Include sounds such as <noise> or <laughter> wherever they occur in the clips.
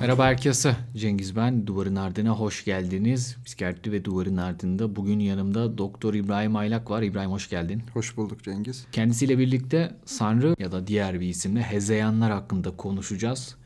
Merhaba herkese. Cengiz ben. Duvarın Ardına hoş geldiniz. Psikiyatri ve Duvarın Ardında bugün yanımda Doktor İbrahim Aylak var. İbrahim hoş geldin. Hoş bulduk Cengiz. Kendisiyle birlikte Sanrı ya da diğer bir isimle Hezeyanlar hakkında konuşacağız.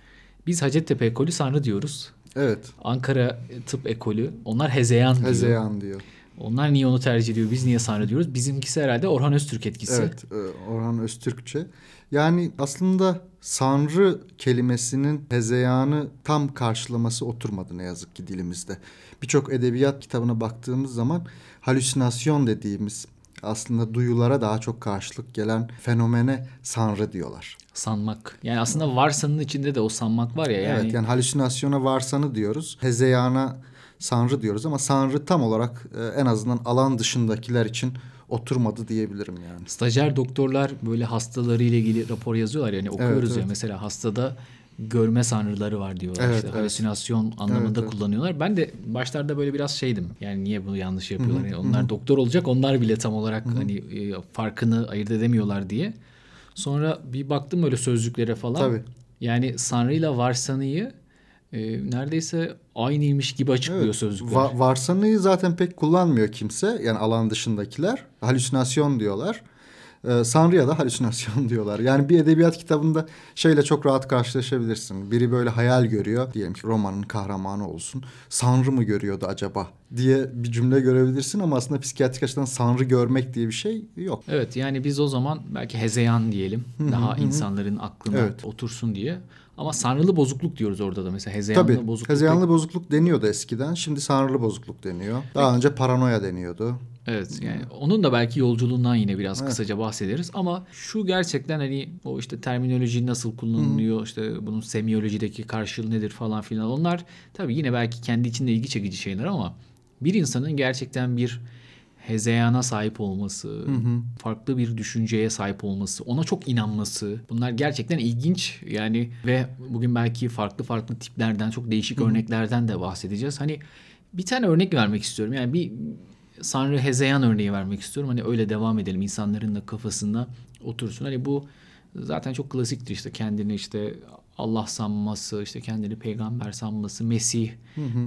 Biz Hacettepe Ekolü Sanrı diyoruz. Evet. Ankara Tıp Ekolü onlar Hezeyan diyor. Hezeyan diyor. Onlar niye onu tercih ediyor? Biz niye Sanrı diyoruz? Bizimkisi herhalde Orhan Öztürk etkisi. Evet. e, Orhan Öztürkçe. Yani aslında Sanrı kelimesinin hezeyanı tam karşılaması oturmadı ne yazık ki dilimizde. Birçok edebiyat kitabına baktığımız zaman halüsinasyon dediğimiz aslında duyulara daha çok karşılık gelen fenomene sanrı diyorlar. Sanmak. Yani aslında varsanın içinde de o sanmak var ya. Yani... Evet yani halüsinasyona varsanı diyoruz. Hezeyana sanrı diyoruz ama sanrı tam olarak e, en azından alan dışındakiler için oturmadı diyebilirim yani. Stajyer doktorlar böyle hastaları ile ilgili rapor yazıyorlar yani okuyoruz Evet, ya evet. mesela hastada görme sanrıları var diyorlar Evet, işte evet. halüsinasyon anlamında Evet, evet. kullanıyorlar. Ben de başlarda böyle biraz şeydim. Yani niye bunu yanlış yapıyorlar? Yani onlar doktor olacak onlar bile tam olarak hani e, farkını ayırt edemiyorlar diye. Sonra bir baktım öyle sözlüklere falan. Tabii. Yani sanrıyla varsanıyı e, neredeyse aynıymış gibi açıklıyor Evet, sözlükler. va- varsanıyı zaten pek kullanmıyor kimse. Yani alan dışındakiler. Halüsinasyon diyorlar. Ee, Sanrı'ya da halüsinasyon <laughs> diyorlar. Yani bir edebiyat kitabında şeyle çok rahat karşılaşabilirsin. Biri böyle hayal görüyor. Diyelim ki romanın kahramanı olsun. Sanrı mı görüyordu acaba diye bir cümle görebilirsin ama aslında psikiyatrik açıdan sanrı görmek diye bir şey yok. Evet yani biz o zaman belki hezeyan diyelim. daha insanların aklına Evet. otursun diye. Ama sanrılı bozukluk diyoruz orada da mesela hezeyanlı Tabii bozukluk. hezeyanlı bozukluk deniyordu eskiden. Şimdi sanrılı bozukluk deniyor. Daha önce paranoya deniyordu. Evet yani onun da belki yolculuğundan yine biraz kısaca bahsederiz ama şu gerçekten hani o işte terminoloji nasıl kullanılıyor işte bunun semiyolojideki karşılığı nedir falan filan onlar tabii yine belki kendi içinde ilgi çekici şeyler ama bir insanın gerçekten bir hezeyana sahip olması, farklı bir düşünceye sahip olması, ona çok inanması bunlar gerçekten ilginç yani ve bugün belki farklı farklı tiplerden çok değişik örneklerden de bahsedeceğiz. Hani bir tane örnek vermek istiyorum. Yani bir Sanrı Hezeyan örneği vermek istiyorum. Hani öyle devam edelim insanların da kafasında otursun. Hani bu zaten çok klasiktir işte kendini işte Allah sanması, işte kendini peygamber sanması, Mesih,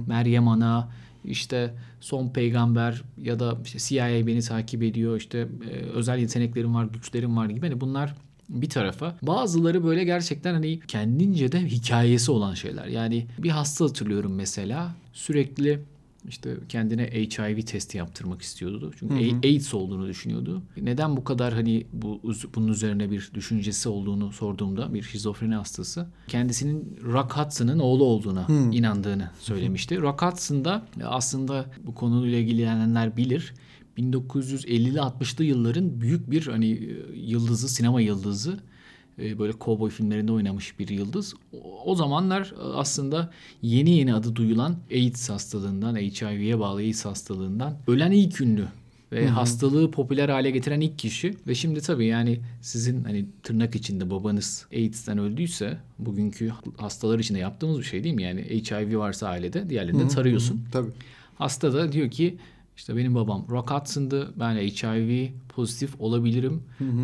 Meryem Ana, işte son peygamber ya da işte CIA beni takip ediyor, işte e, özel yeteneklerim var, güçlerim var gibi. Hani bunlar bir tarafa. Bazıları böyle gerçekten hani kendince de hikayesi olan şeyler. Yani bir hasta hatırlıyorum mesela sürekli işte kendine HIV testi yaptırmak istiyordu. Çünkü A- AIDS olduğunu düşünüyordu. Neden bu kadar hani bu bunun üzerine bir düşüncesi olduğunu sorduğumda bir şizofreni hastası kendisinin Rock Hudson'ın oğlu olduğuna inandığını söylemişti. Rock Hudson da aslında bu konuyla ilgilenenler bilir. 1950'li 60'lı yılların büyük bir hani e, yıldızı, sinema yıldızı e, böyle kovboy filmlerinde oynamış bir yıldız. O- O zamanlar e, aslında yeni yeni adı duyulan AIDS hastalığından, HIV'ye bağlı AIDS hastalığından ölen ilk ünlü ve hastalığı popüler hale getiren ilk kişi ve şimdi tabii yani sizin hani tırnak içinde babanız AIDS'ten öldüyse bugünkü hastalar için de yaptığımız bir şey değil mi? Yani HIV varsa ailede diğerlerini de tarıyorsun. Tabii. Hasta da diyor ki işte benim babam Rock Hudson'dı. Ben HIV pozitif olabilirim.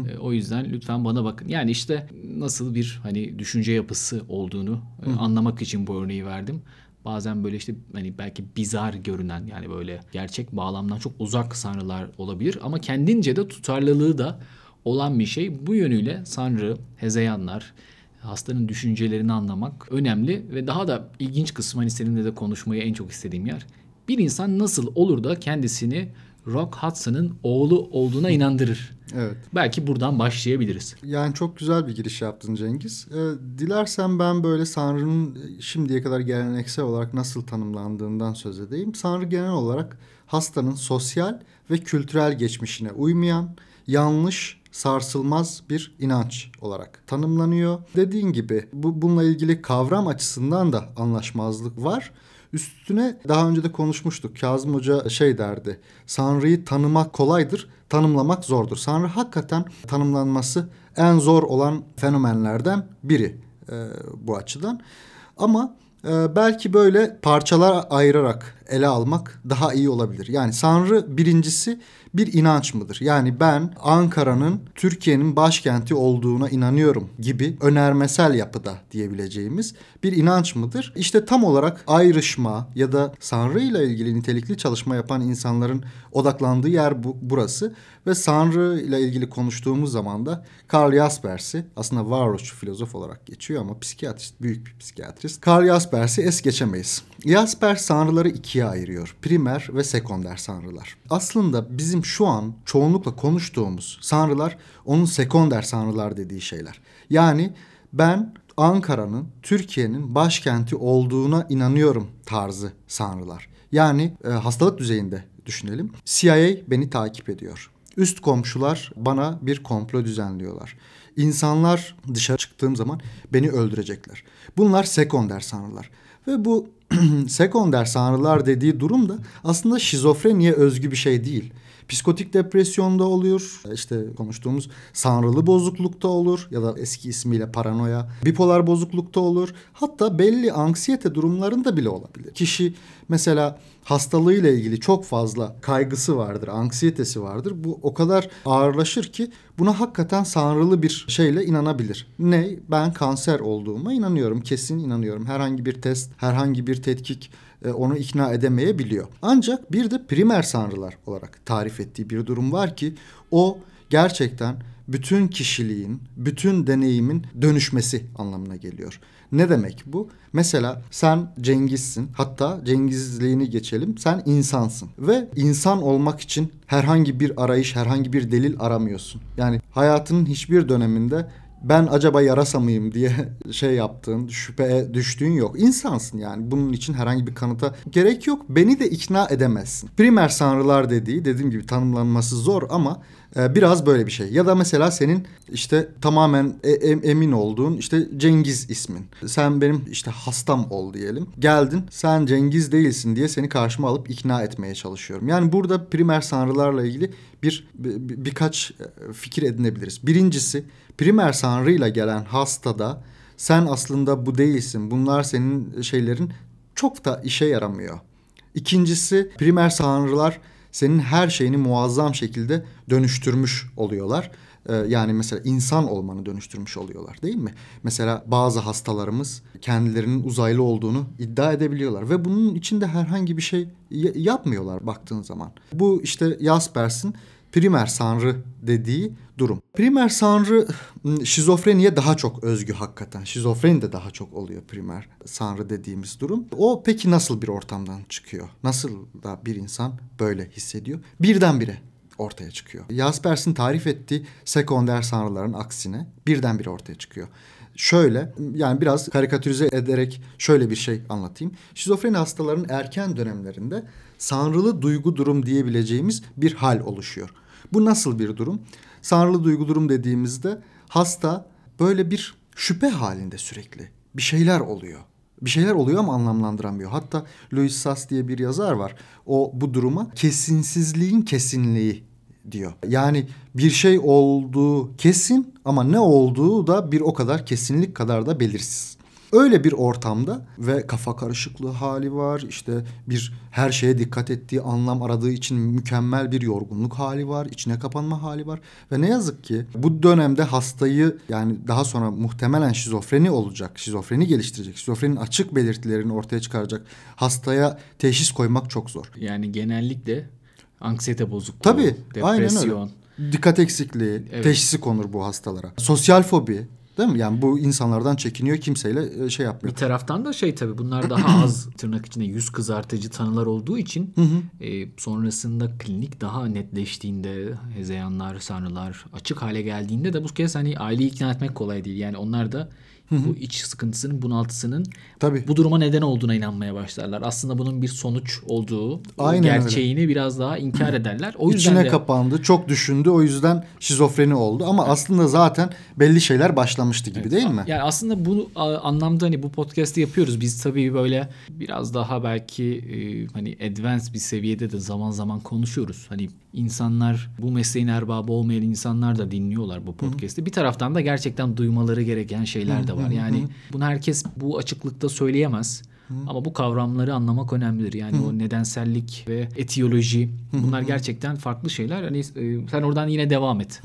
E, o yüzden lütfen bana bakın. Yani işte nasıl bir hani düşünce yapısı olduğunu e, anlamak için bu örneği verdim. Bazen böyle işte hani belki bizar görünen yani böyle gerçek bağlamdan çok uzak sanrılar olabilir ama kendince de tutarlılığı da olan bir şey. Bu yönüyle sanrı, hezeyanlar, hastanın düşüncelerini anlamak önemli ve daha da ilginç kısmı hani seninle de konuşmayı en çok istediğim yer. Bir insan nasıl olur da kendisini Rock Hudson'ın oğlu olduğuna inandırır. Evet. Belki buradan başlayabiliriz. Yani çok güzel bir giriş yaptın Cengiz. Ee, dilersen ben böyle Sanrı'nın şimdiye kadar geleneksel olarak nasıl tanımlandığından söz edeyim. Sanrı genel olarak hastanın sosyal ve kültürel geçmişine uymayan, yanlış, sarsılmaz bir inanç olarak tanımlanıyor. Dediğin gibi bu bununla ilgili kavram açısından da anlaşmazlık var. Üstüne daha önce de konuşmuştuk. Kazım Hoca şey derdi. Sanrı'yı tanımak kolaydır, tanımlamak zordur. Sanrı hakikaten tanımlanması en zor olan fenomenlerden biri e, bu açıdan. Ama e, belki böyle parçalar ayırarak ele almak daha iyi olabilir. Yani Sanrı birincisi bir inanç mıdır? Yani ben Ankara'nın Türkiye'nin başkenti olduğuna inanıyorum gibi önermesel yapıda diyebileceğimiz bir inanç mıdır? İşte tam olarak ayrışma ya da Sanrı ile ilgili nitelikli çalışma yapan insanların odaklandığı yer bu, burası ve Sanrı ile ilgili konuştuğumuz zaman da Karl Jaspers'i aslında varoluşçu filozof olarak geçiyor ama psikiyatrist, büyük bir psikiyatrist. Karl Jaspers'i es geçemeyiz. Jaspers sanrıları ikiye ayırıyor. Primer ve sekonder sanrılar. Aslında bizim şu an çoğunlukla konuştuğumuz sanrılar onun sekonder sanrılar dediği şeyler. Yani ben Ankara'nın Türkiye'nin başkenti olduğuna inanıyorum tarzı sanrılar. Yani e, hastalık düzeyinde düşünelim. CIA beni takip ediyor. Üst komşular bana bir komplo düzenliyorlar. İnsanlar dışarı çıktığım zaman beni öldürecekler. Bunlar sekonder sanrılar. Ve bu <clears throat> sekonder sanrılar dediği durum da aslında şizofreniye özgü bir şey değil. Psikotik depresyonda olur, işte konuştuğumuz sanrılı bozuklukta olur ya da eski ismiyle paranoya, bipolar bozuklukta olur. Hatta belli anksiyete durumlarında bile olabilir. Kişi mesela hastalığıyla ilgili çok fazla kaygısı vardır, anksiyetesi vardır. Bu o kadar ağırlaşır ki buna hakikaten sanrılı bir şeyle inanabilir. Ne? Ben kanser olduğuma inanıyorum, kesin inanıyorum. Herhangi bir test, herhangi bir tetkik e, onu ikna edemeyebiliyor. Ancak bir de primer sanrılar olarak tarif ettiği bir durum var ki o gerçekten bütün kişiliğin, bütün deneyimin dönüşmesi anlamına geliyor. Ne demek bu? Mesela sen Cengiz'sin. Hatta Cengizliğini geçelim. Sen insansın. Ve insan olmak için herhangi bir arayış, herhangi bir delil aramıyorsun. Yani hayatının hiçbir döneminde ben acaba yarasa mıyım diye <laughs> şey yaptığın, şüpheye düştüğün yok. İnsansın yani. Bunun için herhangi bir kanıta gerek yok. Beni de ikna edemezsin. Primer sanrılar dediği dediğim gibi tanımlanması zor ama e, biraz böyle bir şey. Ya da mesela senin işte tamamen e, emin olduğun işte Cengiz ismin. Sen benim işte hastam ol diyelim. Geldin sen Cengiz değilsin diye seni karşıma alıp ikna etmeye çalışıyorum. Yani burada primer sanrılarla ilgili bir, bir birkaç e, fikir edinebiliriz. Birincisi primer sanrıyla gelen hastada sen aslında bu değilsin. Bunlar senin şeylerin çok da işe yaramıyor. İkincisi primer sanrılar senin her şeyini muazzam şekilde dönüştürmüş oluyorlar. Ee, yani mesela insan olmanı dönüştürmüş oluyorlar değil mi? Mesela bazı hastalarımız kendilerinin uzaylı olduğunu iddia edebiliyorlar ve bunun içinde herhangi bir şey yapmıyorlar baktığın zaman. Bu işte Jaspers'in primer sanrı dediği durum. Primer sanrı şizofreniye daha çok özgü hakikaten. Şizofreni de daha çok oluyor primer sanrı dediğimiz durum. O peki nasıl bir ortamdan çıkıyor? Nasıl da bir insan böyle hissediyor? Birdenbire ortaya çıkıyor. Jaspers'in tarif ettiği sekonder sanrıların aksine birdenbire ortaya çıkıyor. Şöyle yani biraz karikatürize ederek şöyle bir şey anlatayım. Şizofreni hastaların erken dönemlerinde sanrılı duygu durum diyebileceğimiz bir hal oluşuyor. Bu nasıl bir durum? Sanrılı duygu durum dediğimizde hasta böyle bir şüphe halinde sürekli. Bir şeyler oluyor. Bir şeyler oluyor ama anlamlandıramıyor. Hatta Louis Sass diye bir yazar var. O bu duruma kesinsizliğin kesinliği diyor. Yani bir şey olduğu kesin ama ne olduğu da bir o kadar kesinlik kadar da belirsiz. Öyle bir ortamda ve kafa karışıklığı hali var. İşte bir her şeye dikkat ettiği, anlam aradığı için mükemmel bir yorgunluk hali var. içine kapanma hali var. Ve ne yazık ki bu dönemde hastayı yani daha sonra muhtemelen şizofreni olacak, şizofreni geliştirecek, şizofrenin açık belirtilerini ortaya çıkaracak hastaya teşhis koymak çok zor. Yani genellikle anksiyete bozukluğu, Tabii, depresyon. Aynen öyle. Dikkat eksikliği, evet. teşhisi konur bu hastalara. Sosyal fobi, Değil mi? Yani bu insanlardan çekiniyor kimseyle e, şey yapmıyor. Bir taraftan da şey tabii bunlar daha <clears throat> az tırnak içinde yüz kızartıcı tanılar olduğu için. E, sonrasında klinik daha netleştiğinde hezeyanlar, sanrılar açık hale geldiğinde de bu kez hani aileyi ikna etmek kolay değil. Yani onlar da bu iç sıkıntısının, bunaltısının Tabii. bu duruma neden olduğuna inanmaya başlarlar. Aslında bunun bir sonuç olduğu Aynen gerçeğini öyle. biraz daha inkar <clears throat> ederler. O yüzden İçine de... kapandı, çok düşündü. O yüzden şizofreni oldu. Ama aslında zaten belli şeyler başlamıştı gibi evet. değil mi? Yani aslında bu anlamda hani bu podcast'i yapıyoruz. Biz tabii böyle biraz daha belki e, hani advanced bir seviyede de zaman zaman konuşuyoruz. Hani insanlar bu mesleğin erbabı olmayan insanlar da dinliyorlar bu podcast'i. Bir taraftan da gerçekten duymaları gereken şeyler de var. Yani bunu herkes bu açıklıkta söyleyemez. Hı. Ama bu kavramları anlamak önemlidir. Yani Hı. o nedensellik ve etiyoloji bunlar gerçekten farklı şeyler. Hani e, sen oradan yine devam et.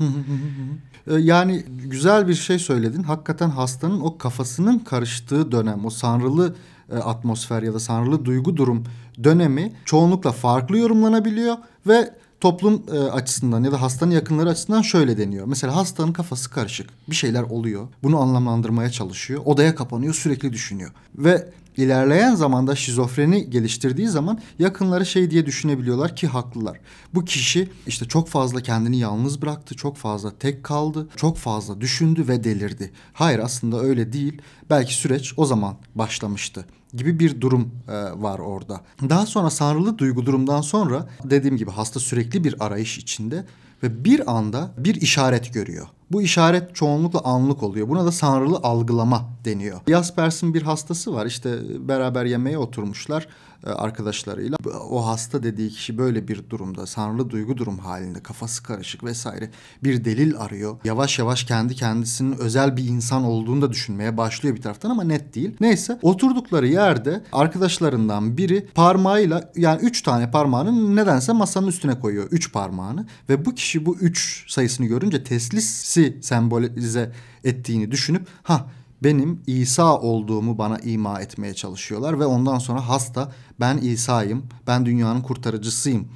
E, yani güzel bir şey söyledin. Hakikaten hastanın o kafasının karıştığı dönem, o sanrılı e, atmosfer ya da sanrılı duygu durum dönemi çoğunlukla farklı yorumlanabiliyor ve toplum e, açısından ya da hastanın yakınları açısından şöyle deniyor. Mesela hastanın kafası karışık. Bir şeyler oluyor. Bunu anlamlandırmaya çalışıyor. Odaya kapanıyor, sürekli düşünüyor. Ve ilerleyen zamanda şizofreni geliştirdiği zaman yakınları şey diye düşünebiliyorlar ki haklılar. Bu kişi işte çok fazla kendini yalnız bıraktı, çok fazla tek kaldı, çok fazla düşündü ve delirdi. Hayır aslında öyle değil. Belki süreç o zaman başlamıştı gibi bir durum e, var orada. Daha sonra sanrılı duygu durumdan sonra dediğim gibi hasta sürekli bir arayış içinde ve bir anda bir işaret görüyor. Bu işaret çoğunlukla anlık oluyor. Buna da sanrılı algılama deniyor. Jaspers'in bir hastası var. İşte beraber yemeğe oturmuşlar. E, arkadaşlarıyla. O hasta dediği kişi böyle bir durumda, sanrılı duygu durum halinde, kafası karışık vesaire bir delil arıyor. Yavaş yavaş kendi kendisinin özel bir insan olduğunu da düşünmeye başlıyor bir taraftan ama net değil. Neyse oturdukları yerde arkadaşlarından biri parmağıyla yani üç tane parmağını nedense masanın üstüne koyuyor. Üç parmağını ve bu kişi bu üç sayısını görünce teslisi sembolize ettiğini düşünüp ha benim İsa olduğumu bana ima etmeye çalışıyorlar ve ondan sonra hasta ben İsa'yım, ben dünyanın kurtarıcısıyım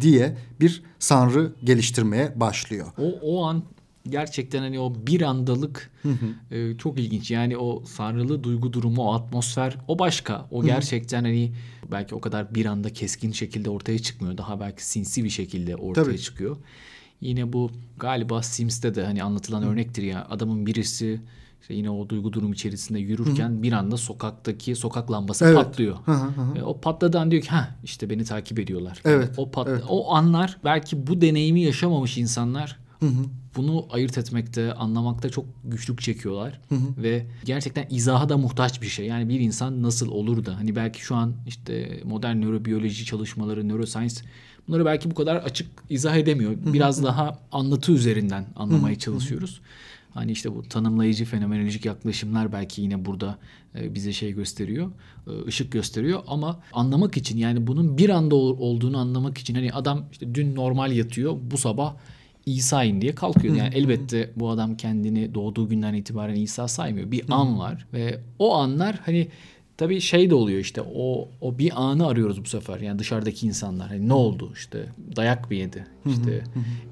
diye bir sanrı geliştirmeye başlıyor. O, o an gerçekten hani o bir andalık E, çok ilginç. Yani o sanrılı duygu durumu, o atmosfer o başka. O gerçekten hani belki o kadar bir anda keskin şekilde ortaya çıkmıyor. Daha belki sinsi bir şekilde ortaya Tabii. çıkıyor. Yine bu galiba Sims'te de hani anlatılan Hı. örnektir ya. Adamın birisi işte yine o duygu durum içerisinde yürürken Hı-hı. bir anda sokaktaki sokak lambası evet. patlıyor. Hı-hı. E, o patladan diyor ki ha işte beni takip ediyorlar. Evet. Yani o pat evet. o anlar belki bu deneyimi yaşamamış insanlar Hı-hı. bunu ayırt etmekte, anlamakta çok güçlük çekiyorlar Hı-hı. ve gerçekten izaha da muhtaç bir şey. Yani bir insan nasıl olur da hani belki şu an işte modern nörobiyoloji çalışmaları, neuroscience bunları belki bu kadar açık izah edemiyor. Biraz daha anlatı üzerinden anlamaya çalışıyoruz. Hani işte bu tanımlayıcı fenomenolojik yaklaşımlar belki yine burada e, bize şey gösteriyor, e, ışık gösteriyor ama anlamak için yani bunun bir anda olduğunu anlamak için hani adam işte dün normal yatıyor, bu sabah İsa'yım diye kalkıyor. Yani elbette bu adam kendini doğduğu günden itibaren İsa saymıyor. Bir an var ve o anlar hani tabii şey de oluyor işte o o bir anı arıyoruz bu sefer. Yani dışarıdaki insanlar hani ne oldu işte dayak mı yedi? İşte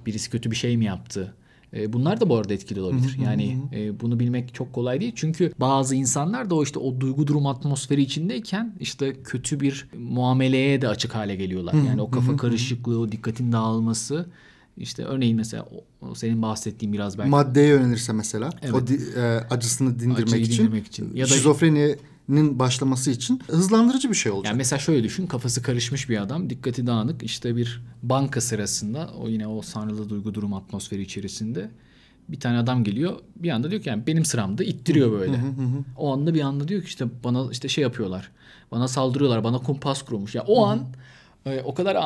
birisi kötü bir şey mi yaptı? E, bunlar da bu arada etkili olabilir. Yani e, bunu bilmek çok kolay değil. Çünkü bazı insanlar da o işte o duygu durum atmosferi içindeyken işte kötü bir muameleye de açık hale geliyorlar. Yani o kafa karışıklığı, o dikkatin dağılması işte örneğin mesela o, senin bahsettiğin biraz belki maddeye yönelirse mesela evet. o di, e, acısını dindirmek Acıyı için, dindirmek için ya da şizofreni nin başlaması için hızlandırıcı bir şey olacak. Yani mesela şöyle düşün kafası karışmış bir adam dikkati dağınık işte bir banka sırasında o yine o sanrılı duygu durum atmosferi içerisinde bir tane adam geliyor bir anda diyor ki yani benim sıramda ittiriyor böyle. o anda bir anda diyor ki işte bana işte şey yapıyorlar. Bana saldırıyorlar bana kumpas kurulmuş. Ya yani o an e, o kadar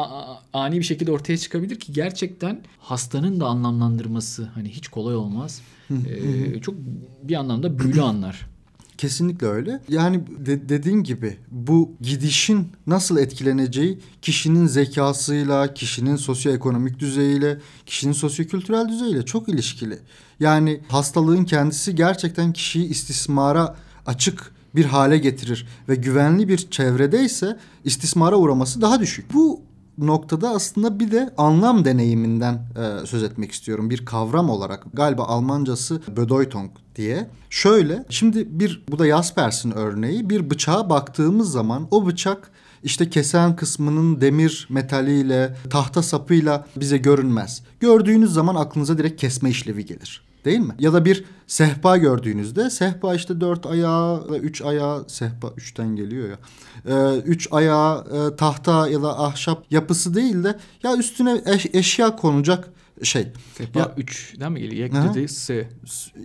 ani bir şekilde ortaya çıkabilir ki gerçekten hastanın da anlamlandırması hani hiç kolay olmaz. ee, çok bir anlamda büyülü anlar. Kesinlikle öyle. Yani de, dediğin gibi bu gidişin nasıl etkileneceği kişinin zekasıyla, kişinin sosyoekonomik düzeyiyle, kişinin sosyokültürel düzeyiyle çok ilişkili. Yani hastalığın kendisi gerçekten kişiyi istismara açık bir hale getirir ve güvenli bir çevredeyse istismara uğraması daha düşük. Bu noktada aslında bir de anlam deneyiminden e, söz etmek istiyorum. Bir kavram olarak galiba Almancası Bedeutung diye. Şöyle şimdi bir bu da Jaspers'in örneği bir bıçağa baktığımız zaman o bıçak işte kesen kısmının demir metaliyle tahta sapıyla bize görünmez. Gördüğünüz zaman aklınıza direkt kesme işlevi gelir. Değil mi? Ya da bir sehpa gördüğünüzde sehpa işte dört ayağı ve üç ayağı sehpa üçten geliyor ya. Ee, üç ayağı e, tahta ya da ahşap yapısı değil de ya üstüne eş, eşya konacak şey. Sehpa ya, üç değil mi geliyor? Ek dedi se.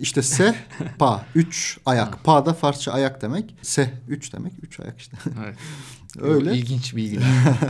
İşte se, pa. Üç ayak. <laughs> Pa da Farsça ayak demek. Se, üç demek. Üç ayak işte. Evet. <laughs> Öyle. İlginç bilgi.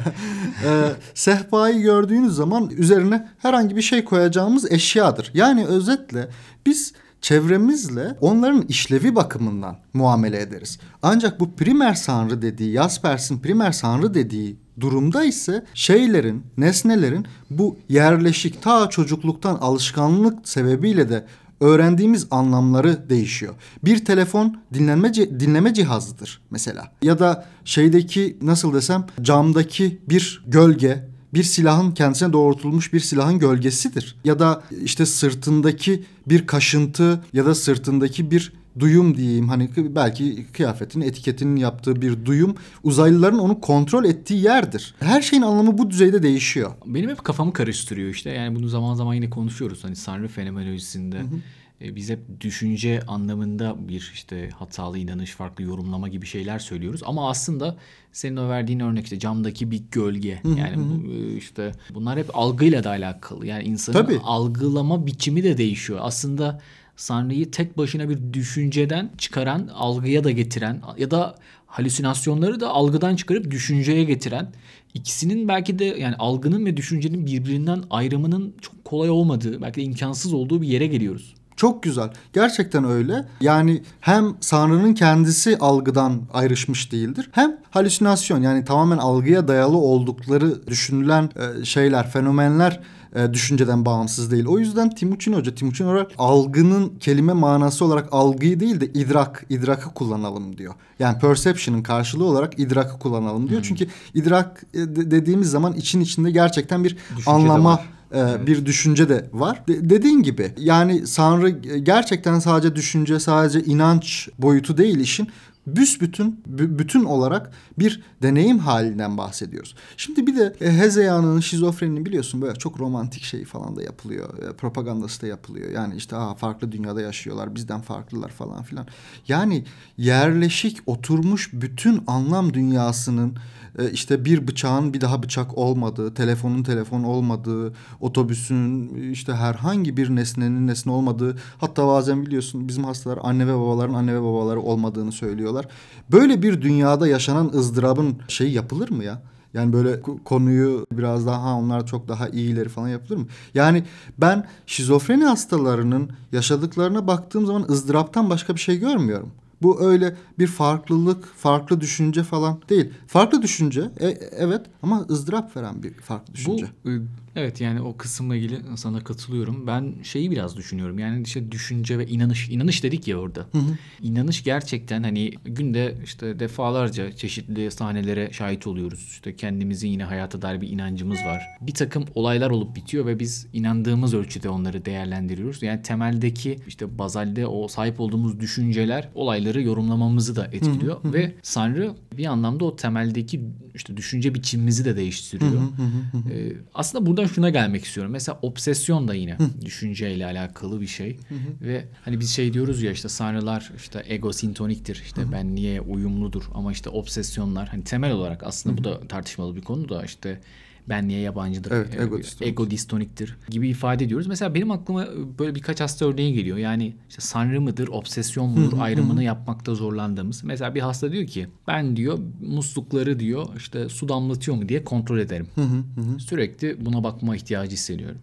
<laughs> ee, sehpayı gördüğünüz zaman üzerine herhangi bir şey koyacağımız eşyadır. Yani özetle biz çevremizle onların işlevi bakımından muamele ederiz. Ancak bu primer sanrı dediği, Jaspers'in primer sanrı dediği durumda ise şeylerin, nesnelerin bu yerleşik ta çocukluktan alışkanlık sebebiyle de öğrendiğimiz anlamları değişiyor. Bir telefon dinlenme dinleme cihazıdır mesela. Ya da şeydeki nasıl desem camdaki bir gölge bir silahın kendisine doğrultulmuş bir silahın gölgesidir. Ya da işte sırtındaki bir kaşıntı ya da sırtındaki bir duyum diyeyim hani belki kıyafetin etiketinin yaptığı bir duyum uzaylıların onu kontrol ettiği yerdir. Her şeyin anlamı bu düzeyde değişiyor. Benim hep kafamı karıştırıyor işte yani bunu zaman zaman yine konuşuyoruz hani Sanrı fenomenolojisinde. Hı hı e, biz hep düşünce anlamında bir işte hatalı inanış, farklı yorumlama gibi şeyler söylüyoruz. Ama aslında senin o verdiğin örnek işte camdaki bir gölge. Yani bu, e, işte bunlar hep algıyla da alakalı. Yani insanın Tabii. algılama biçimi de değişiyor. Aslında Sanrı'yı tek başına bir düşünceden çıkaran, algıya da getiren ya da halüsinasyonları da algıdan çıkarıp düşünceye getiren ikisinin belki de yani algının ve düşüncenin birbirinden ayrımının çok kolay olmadığı, belki de imkansız olduğu bir yere geliyoruz. Çok güzel. Gerçekten öyle. Yani hem Sanrı'nın kendisi algıdan ayrışmış değildir. Hem halüsinasyon yani tamamen algıya dayalı oldukları düşünülen e, şeyler, fenomenler e, düşünceden bağımsız değil. O yüzden Timuçin Hoca, Timuçin olarak algının kelime manası olarak algıyı değil de idrak, idrakı kullanalım diyor. Yani perception'ın karşılığı olarak idrakı kullanalım diyor. Hmm. Çünkü idrak e, dediğimiz zaman için içinde gerçekten bir Düşünce anlama e, evet. bir düşünce de var. De, dediğin gibi yani Sanrı gerçekten sadece düşünce, sadece inanç boyutu değil işin büsbütün bütün olarak bir deneyim halinden bahsediyoruz. Şimdi bir de e, Hezeyan'ın şizofrenini biliyorsun böyle çok romantik şey falan da yapılıyor. E, propagandası da yapılıyor. Yani işte aa, farklı dünyada yaşıyorlar bizden farklılar falan filan. Yani yerleşik oturmuş bütün anlam dünyasının işte bir bıçağın bir daha bıçak olmadığı, telefonun telefon olmadığı, otobüsün işte herhangi bir nesnenin nesne olmadığı, hatta bazen biliyorsun bizim hastalar anne ve babaların anne ve babaları olmadığını söylüyorlar. Böyle bir dünyada yaşanan ızdırabın şey yapılır mı ya? Yani böyle konuyu biraz daha ha onlar çok daha iyileri falan yapılır mı? Yani ben şizofreni hastalarının yaşadıklarına baktığım zaman ızdıraptan başka bir şey görmüyorum. Bu öyle bir farklılık, farklı düşünce falan değil. Farklı düşünce e, evet ama ızdırap veren bir farklı düşünce. Bu Evet yani o kısımla ilgili sana katılıyorum. Ben şeyi biraz düşünüyorum. Yani işte düşünce ve inanış. İnanış dedik ya orada. Hı hı. İnanış gerçekten hani günde işte defalarca çeşitli sahnelere şahit oluyoruz. İşte kendimizin yine hayata dair bir inancımız var. Bir takım olaylar olup bitiyor ve biz inandığımız ölçüde onları değerlendiriyoruz. Yani temeldeki işte bazalde o sahip olduğumuz düşünceler olayları yorumlamamızı da etkiliyor. Ve Sanrı bir anlamda o temeldeki işte düşünce biçimimizi de değiştiriyor. Ee, aslında buradan şuna gelmek istiyorum. Mesela obsesyon da yine düşünceyle alakalı bir şey. Ve hani biz şey diyoruz ya işte sanrılar işte ego sintoniktir. İşte hı. benliğe uyumludur ama işte obsesyonlar hani temel olarak aslında bu da tartışmalı bir konu da işte ben niye yabancıdır, evet, ego, distonik. ego distoniktir gibi ifade ediyoruz. Mesela benim aklıma böyle birkaç hasta örneği geliyor. Yani işte sanrı mıdır, obsesyon mudur ayrımını yapmakta zorlandığımız. Mesela bir hasta diyor ki ben diyor muslukları diyor işte su damlatıyor mu diye kontrol ederim. Sürekli buna bakma ihtiyacı hissediyorum.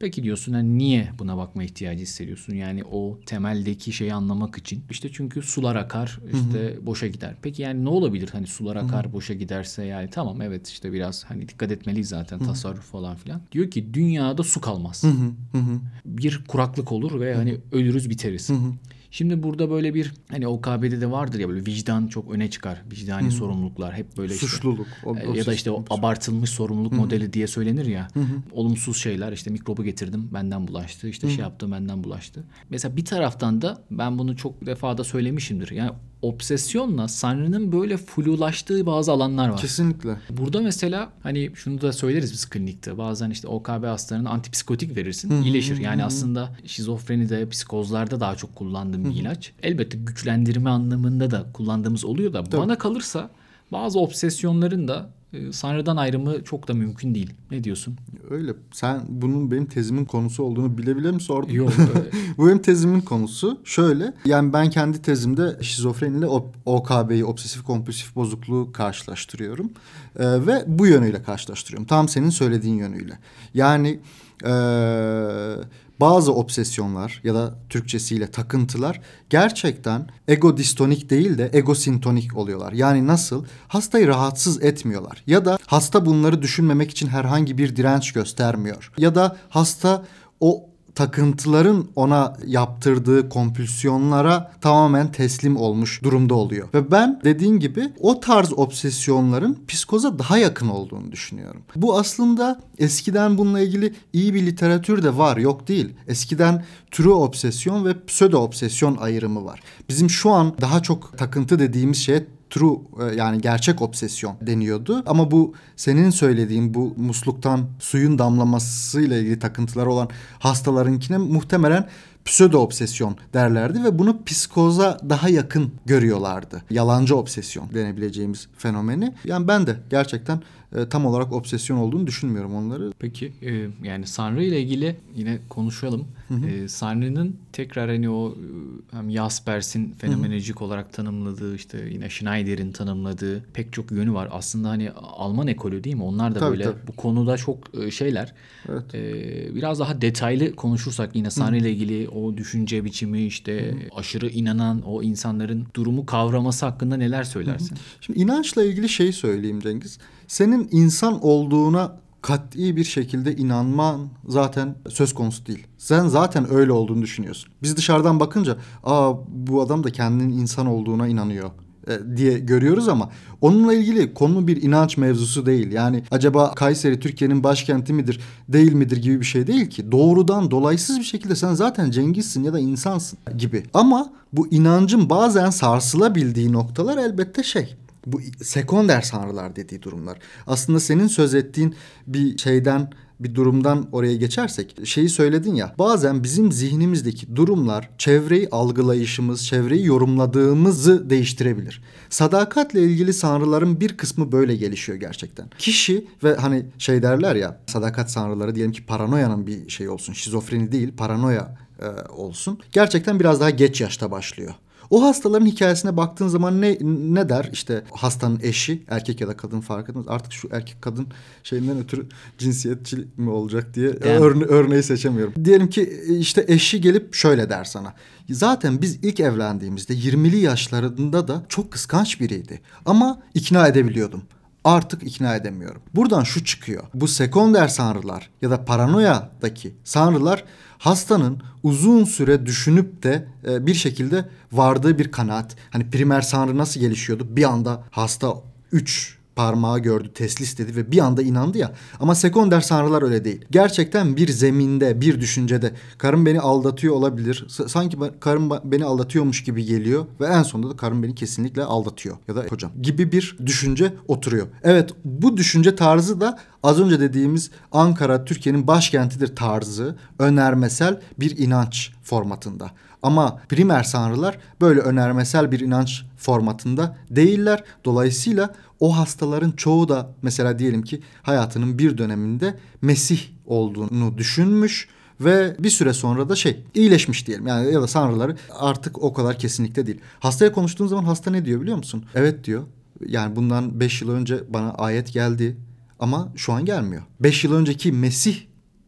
Peki diyorsun yani niye buna bakma ihtiyacı hissediyorsun? Yani o temeldeki şeyi anlamak için. İşte çünkü sular akar işte Hı-hı. boşa gider. Peki yani ne olabilir hani sular akar Hı-hı. boşa giderse yani tamam evet işte biraz hani dikkat etmeliyiz zaten Hı-hı. tasarruf falan filan. Diyor ki dünyada su kalmaz. Hı-hı. Bir kuraklık olur ve Hı-hı. hani ölürüz biteriz. Hı-hı. Şimdi burada böyle bir hani OKB'de de vardır ya böyle vicdan çok öne çıkar. Vicdani Hı-hı. sorumluluklar hep böyle işte. Suçluluk. O, o ya da işte o abartılmış sorumluluk Hı-hı. modeli diye söylenir ya. Hı-hı. Olumsuz şeyler işte mikrobu getirdim benden bulaştı. işte Hı-hı. şey yaptım benden bulaştı. Mesela bir taraftan da ben bunu çok defa da söylemişimdir. Yani obsesyonla Sanrı'nın böyle flulaştığı bazı alanlar var. Kesinlikle. Burada mesela hani şunu da söyleriz biz klinikte. Bazen işte OKB hastalarına antipsikotik verirsin. Hı-hı. iyileşir. Yani Hı-hı. aslında şizofreni de psikozlarda daha çok kullandığım bir ilaç. Elbette güçlendirme anlamında da kullandığımız oluyor da Tabii. bana kalırsa bazı obsesyonların da Sanrı'dan ayrımı çok da mümkün değil. Ne diyorsun? Öyle. Sen bunun benim tezimin konusu olduğunu bile bile mi sordun? Yok. <laughs> Bu benim tezimin konusu. Şöyle. Yani ben kendi tezimde şizofreni ile OKB'yi, obsesif kompulsif bozukluğu karşılaştırıyorum. Ee, ve bu yönüyle karşılaştırıyorum. Tam senin söylediğin yönüyle. Yani... Ee, bazı obsesyonlar ya da Türkçesiyle takıntılar gerçekten ego distonik değil de egosintonik oluyorlar. Yani nasıl? Hastayı rahatsız etmiyorlar ya da hasta bunları düşünmemek için herhangi bir direnç göstermiyor. Ya da hasta o takıntıların ona yaptırdığı kompülsiyonlara tamamen teslim olmuş durumda oluyor. Ve ben dediğin gibi o tarz obsesyonların psikoza daha yakın olduğunu düşünüyorum. Bu aslında eskiden bununla ilgili iyi bir literatür de var yok değil. Eskiden true obsesyon ve pseudo obsesyon ayrımı var. Bizim şu an daha çok takıntı dediğimiz şeye true e, yani gerçek obsesyon deniyordu. Ama bu senin söylediğin bu musluktan suyun damlamasıyla ilgili takıntılar olan hastalarınkine muhtemelen pseudo obsesyon derlerdi ve bunu psikoza daha yakın görüyorlardı. Yalancı obsesyon denebileceğimiz fenomeni. Yani ben de gerçekten e, tam olarak obsesyon olduğunu düşünmüyorum onları. Peki e, yani Sanrı ile ilgili yine konuşalım. Hı hı. E, Sanrı'nın tekrar hani o e, hem Jaspers'in fenomenolojik hı hı. olarak tanımladığı işte yine Schneider'in tanımladığı pek çok yönü var. Aslında hani Alman ekolü değil mi? Onlar da tabii, böyle tabii. bu konuda çok e, şeyler. Evet. E, biraz daha detaylı konuşursak yine Sanrı ile ilgili o düşünce biçimi işte hı hı. aşırı inanan o insanların durumu kavraması hakkında neler söylersin? Hı hı. Şimdi inançla ilgili şey söyleyeyim Cengiz senin insan olduğuna kat'i bir şekilde inanman zaten söz konusu değil. Sen zaten öyle olduğunu düşünüyorsun. Biz dışarıdan bakınca aa bu adam da kendinin insan olduğuna inanıyor e, diye görüyoruz ama onunla ilgili konu bir inanç mevzusu değil. Yani acaba Kayseri Türkiye'nin başkenti midir değil midir gibi bir şey değil ki. Doğrudan dolaysız bir şekilde sen zaten Cengiz'sin ya da insansın gibi. Ama bu inancın bazen sarsılabildiği noktalar elbette şey bu sekonder sanrılar dediği durumlar. Aslında senin söz ettiğin bir şeyden bir durumdan oraya geçersek şeyi söyledin ya bazen bizim zihnimizdeki durumlar çevreyi algılayışımız, çevreyi yorumladığımızı değiştirebilir. Sadakatle ilgili sanrıların bir kısmı böyle gelişiyor gerçekten. Kişi ve hani şey derler ya sadakat sanrıları diyelim ki paranoyanın bir şey olsun şizofreni değil paranoya e, olsun. Gerçekten biraz daha geç yaşta başlıyor. O hastaların hikayesine baktığın zaman ne ne der? İşte hastanın eşi, erkek ya da kadın fark etmez. Artık şu erkek kadın şeyinden ötürü cinsiyetçi mi olacak diye yani. örne örneği seçemiyorum. Diyelim ki işte eşi gelip şöyle der sana. Zaten biz ilk evlendiğimizde 20'li yaşlarında da çok kıskanç biriydi. Ama ikna edebiliyordum artık ikna edemiyorum. Buradan şu çıkıyor. Bu sekonder sanrılar ya da paranoyadaki sanrılar hastanın uzun süre düşünüp de e, bir şekilde vardığı bir kanaat. Hani primer sanrı nasıl gelişiyordu? Bir anda hasta 3 parmağı gördü, teslis dedi ve bir anda inandı ya. Ama sekonder sanrılar öyle değil. Gerçekten bir zeminde, bir düşüncede karım beni aldatıyor olabilir. Sanki karım beni aldatıyormuş gibi geliyor ve en sonunda da karım beni kesinlikle aldatıyor ya da kocam gibi bir düşünce oturuyor. Evet bu düşünce tarzı da az önce dediğimiz Ankara Türkiye'nin başkentidir tarzı önermesel bir inanç formatında. Ama primer sanrılar böyle önermesel bir inanç formatında değiller. Dolayısıyla o hastaların çoğu da mesela diyelim ki hayatının bir döneminde Mesih olduğunu düşünmüş ve bir süre sonra da şey iyileşmiş diyelim. Yani ya da sanrıları artık o kadar kesinlikle değil. Hastaya konuştuğun zaman hasta ne diyor biliyor musun? Evet diyor. Yani bundan beş yıl önce bana ayet geldi ama şu an gelmiyor. Beş yıl önceki Mesih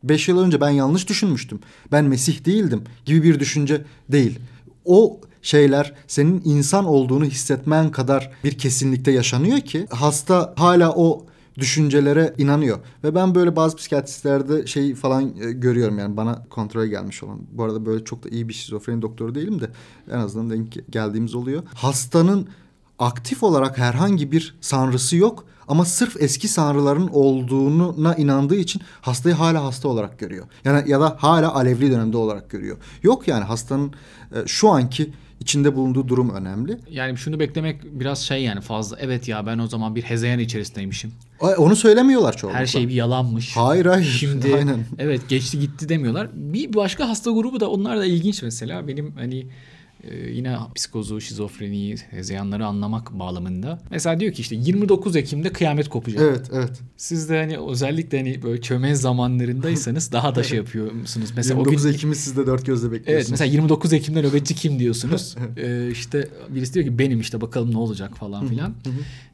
beş yıl önce ben yanlış düşünmüştüm. Ben Mesih değildim gibi bir düşünce değil. O şeyler senin insan olduğunu hissetmen kadar bir kesinlikte yaşanıyor ki hasta hala o düşüncelere inanıyor. Ve ben böyle bazı psikiyatristlerde şey falan e, görüyorum yani bana kontrole gelmiş olan. Bu arada böyle çok da iyi bir şizofreni doktoru değilim de en azından denk geldiğimiz oluyor. Hastanın aktif olarak herhangi bir sanrısı yok ama sırf eski sanrıların olduğuna inandığı için hastayı hala hasta olarak görüyor. Yani ya da hala alevli dönemde olarak görüyor. Yok yani hastanın e, şu anki içinde bulunduğu durum önemli. Yani şunu beklemek biraz şey yani fazla. Evet ya ben o zaman bir hezeyan içerisindeymişim. Onu söylemiyorlar çoğunlukla. Her şey bir yalanmış. Hayır hayır. Şimdi Aynen. evet geçti gitti demiyorlar. Bir başka hasta grubu da onlar da ilginç mesela. Benim hani yine psikozu, şizofreniyi, hezeyanları anlamak bağlamında. Mesela diyor ki işte 29 Ekim'de kıyamet kopacak. Evet, evet. Siz de hani özellikle hani böyle çömez zamanlarındaysanız daha da şey yapıyor musunuz? Mesela 29 o gün, Ekim'i siz de dört gözle bekliyorsunuz. Evet, mesela 29 Ekim'de nöbetçi kim diyorsunuz? <laughs> ee, işte birisi diyor ki benim işte bakalım ne olacak falan filan.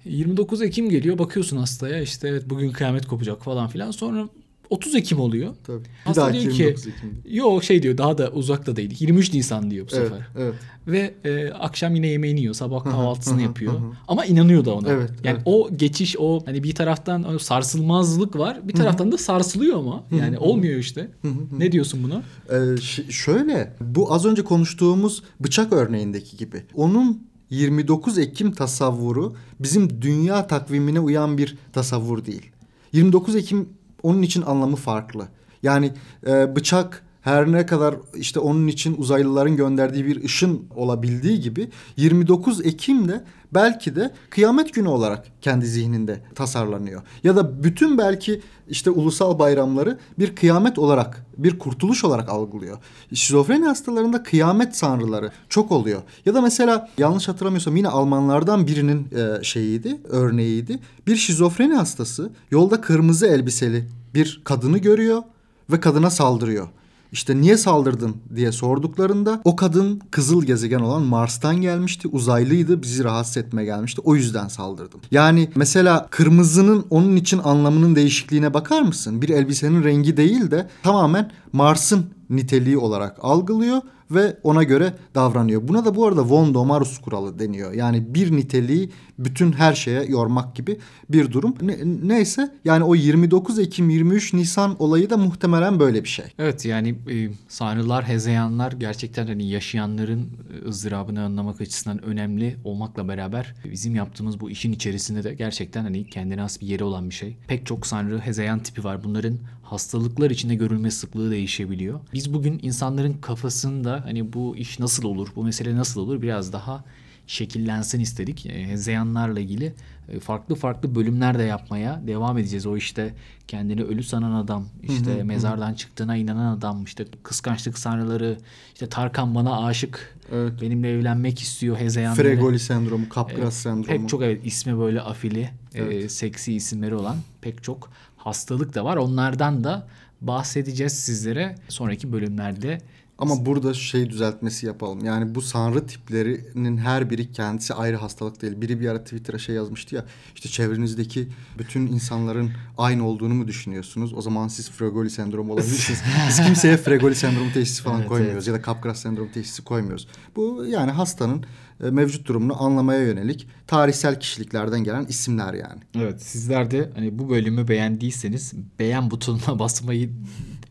29 Ekim geliyor bakıyorsun hastaya işte evet bugün kıyamet kopacak falan filan. Sonra 30 Ekim oluyor. Tabii. Bir Hasta diyor ki 29 Ekim'de. yok şey diyor daha da uzakta değil. 23 Nisan diyor bu Evet, sefer. evet. Ve e, akşam yine yemeğini yiyor. Sabah kahvaltısını yapıyor. Ama inanıyor da ona. Evet, yani evet. o geçiş o hani bir taraftan o sarsılmazlık var. Bir taraftan da sarsılıyor ama. Yani olmuyor işte. Ne diyorsun buna? Ee, şöyle bu az önce konuştuğumuz bıçak örneğindeki gibi. Onun 29 Ekim tasavvuru bizim dünya takvimine uyan bir tasavvur değil. 29 Ekim onun için anlamı farklı. Yani e, bıçak her ne kadar işte onun için uzaylıların gönderdiği bir ışın olabildiği gibi 29 Ekim'de belki de kıyamet günü olarak kendi zihninde tasarlanıyor. Ya da bütün belki işte ulusal bayramları bir kıyamet olarak, bir kurtuluş olarak algılıyor. Şizofreni hastalarında kıyamet tanrıları çok oluyor. Ya da mesela yanlış hatırlamıyorsam yine Almanlardan birinin e, şeyiydi, örneğiydi. Bir şizofreni hastası yolda kırmızı elbiseli bir kadını görüyor ve kadına saldırıyor. İşte niye saldırdın diye sorduklarında o kadın kızıl gezegen olan Mars'tan gelmişti. Uzaylıydı bizi rahatsız etmeye gelmişti. O yüzden saldırdım. Yani mesela kırmızının onun için anlamının değişikliğine bakar mısın? Bir elbisenin rengi değil de tamamen Mars'ın niteliği olarak algılıyor ve ona göre davranıyor. Buna da bu arada von Domarus kuralı deniyor. Yani bir niteliği bütün her şeye yormak gibi bir durum. Ne- neyse yani o 29 Ekim 23 Nisan olayı da muhtemelen böyle bir şey. Evet yani e, sanrılar, hezeyanlar gerçekten hani yaşayanların ızdırabını anlamak açısından önemli olmakla beraber bizim yaptığımız bu işin içerisinde de gerçekten hani kendine has bir yeri olan bir şey. Pek çok sanrı, hezeyan tipi var. Bunların hastalıklar içinde görülme sıklığı değişebiliyor. Biz bugün insanların kafasında hani bu iş nasıl olur, bu mesele nasıl olur biraz daha şekillensin istedik. E, Hezeyanlarla ilgili e, farklı farklı bölümler de yapmaya devam edeceğiz. O işte kendini ölü sanan adam, işte mezardan çıktığına inanan adam, işte kıskançlık sanrıları, işte Tarkan bana aşık, Evet. benimle evlenmek istiyor hezeyanları. Fregoli sendromu, Capgras sendromu. Pek çok evet ismi böyle afili, e, Evet. seksi isimleri olan pek çok hastalık da var. Onlardan da bahsedeceğiz sizlere sonraki bölümlerde. Ama burada şey düzeltmesi yapalım. Yani bu sanrı tiplerinin her biri kendisi ayrı hastalık değil. Biri bir ara Twitter'a şey yazmıştı ya. İşte çevrenizdeki bütün insanların aynı olduğunu mu düşünüyorsunuz? O zaman siz Fregoli sendromu olabilirsiniz. <laughs> Biz kimseye Fregoli sendromu teşhisi falan Evet, koymuyoruz. Ya da Capgras sendromu teşhisi koymuyoruz. Bu yani hastanın e, mevcut durumunu anlamaya yönelik tarihsel kişiliklerden gelen isimler yani. Evet sizler de hani bu bölümü beğendiyseniz beğen butonuna <laughs> basmayı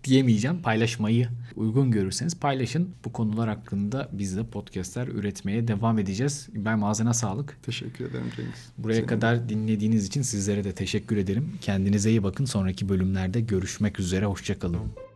diyemeyeceğim. Paylaşmayı uygun görürseniz paylaşın. Bu konular hakkında biz de podcastler üretmeye devam edeceğiz. Ben ağzına sağlık. Teşekkür ederim Cengiz. Buraya Senin de. kadar dinlediğiniz için sizlere de teşekkür ederim. Kendinize iyi bakın. Sonraki bölümlerde görüşmek üzere. Hoşçakalın.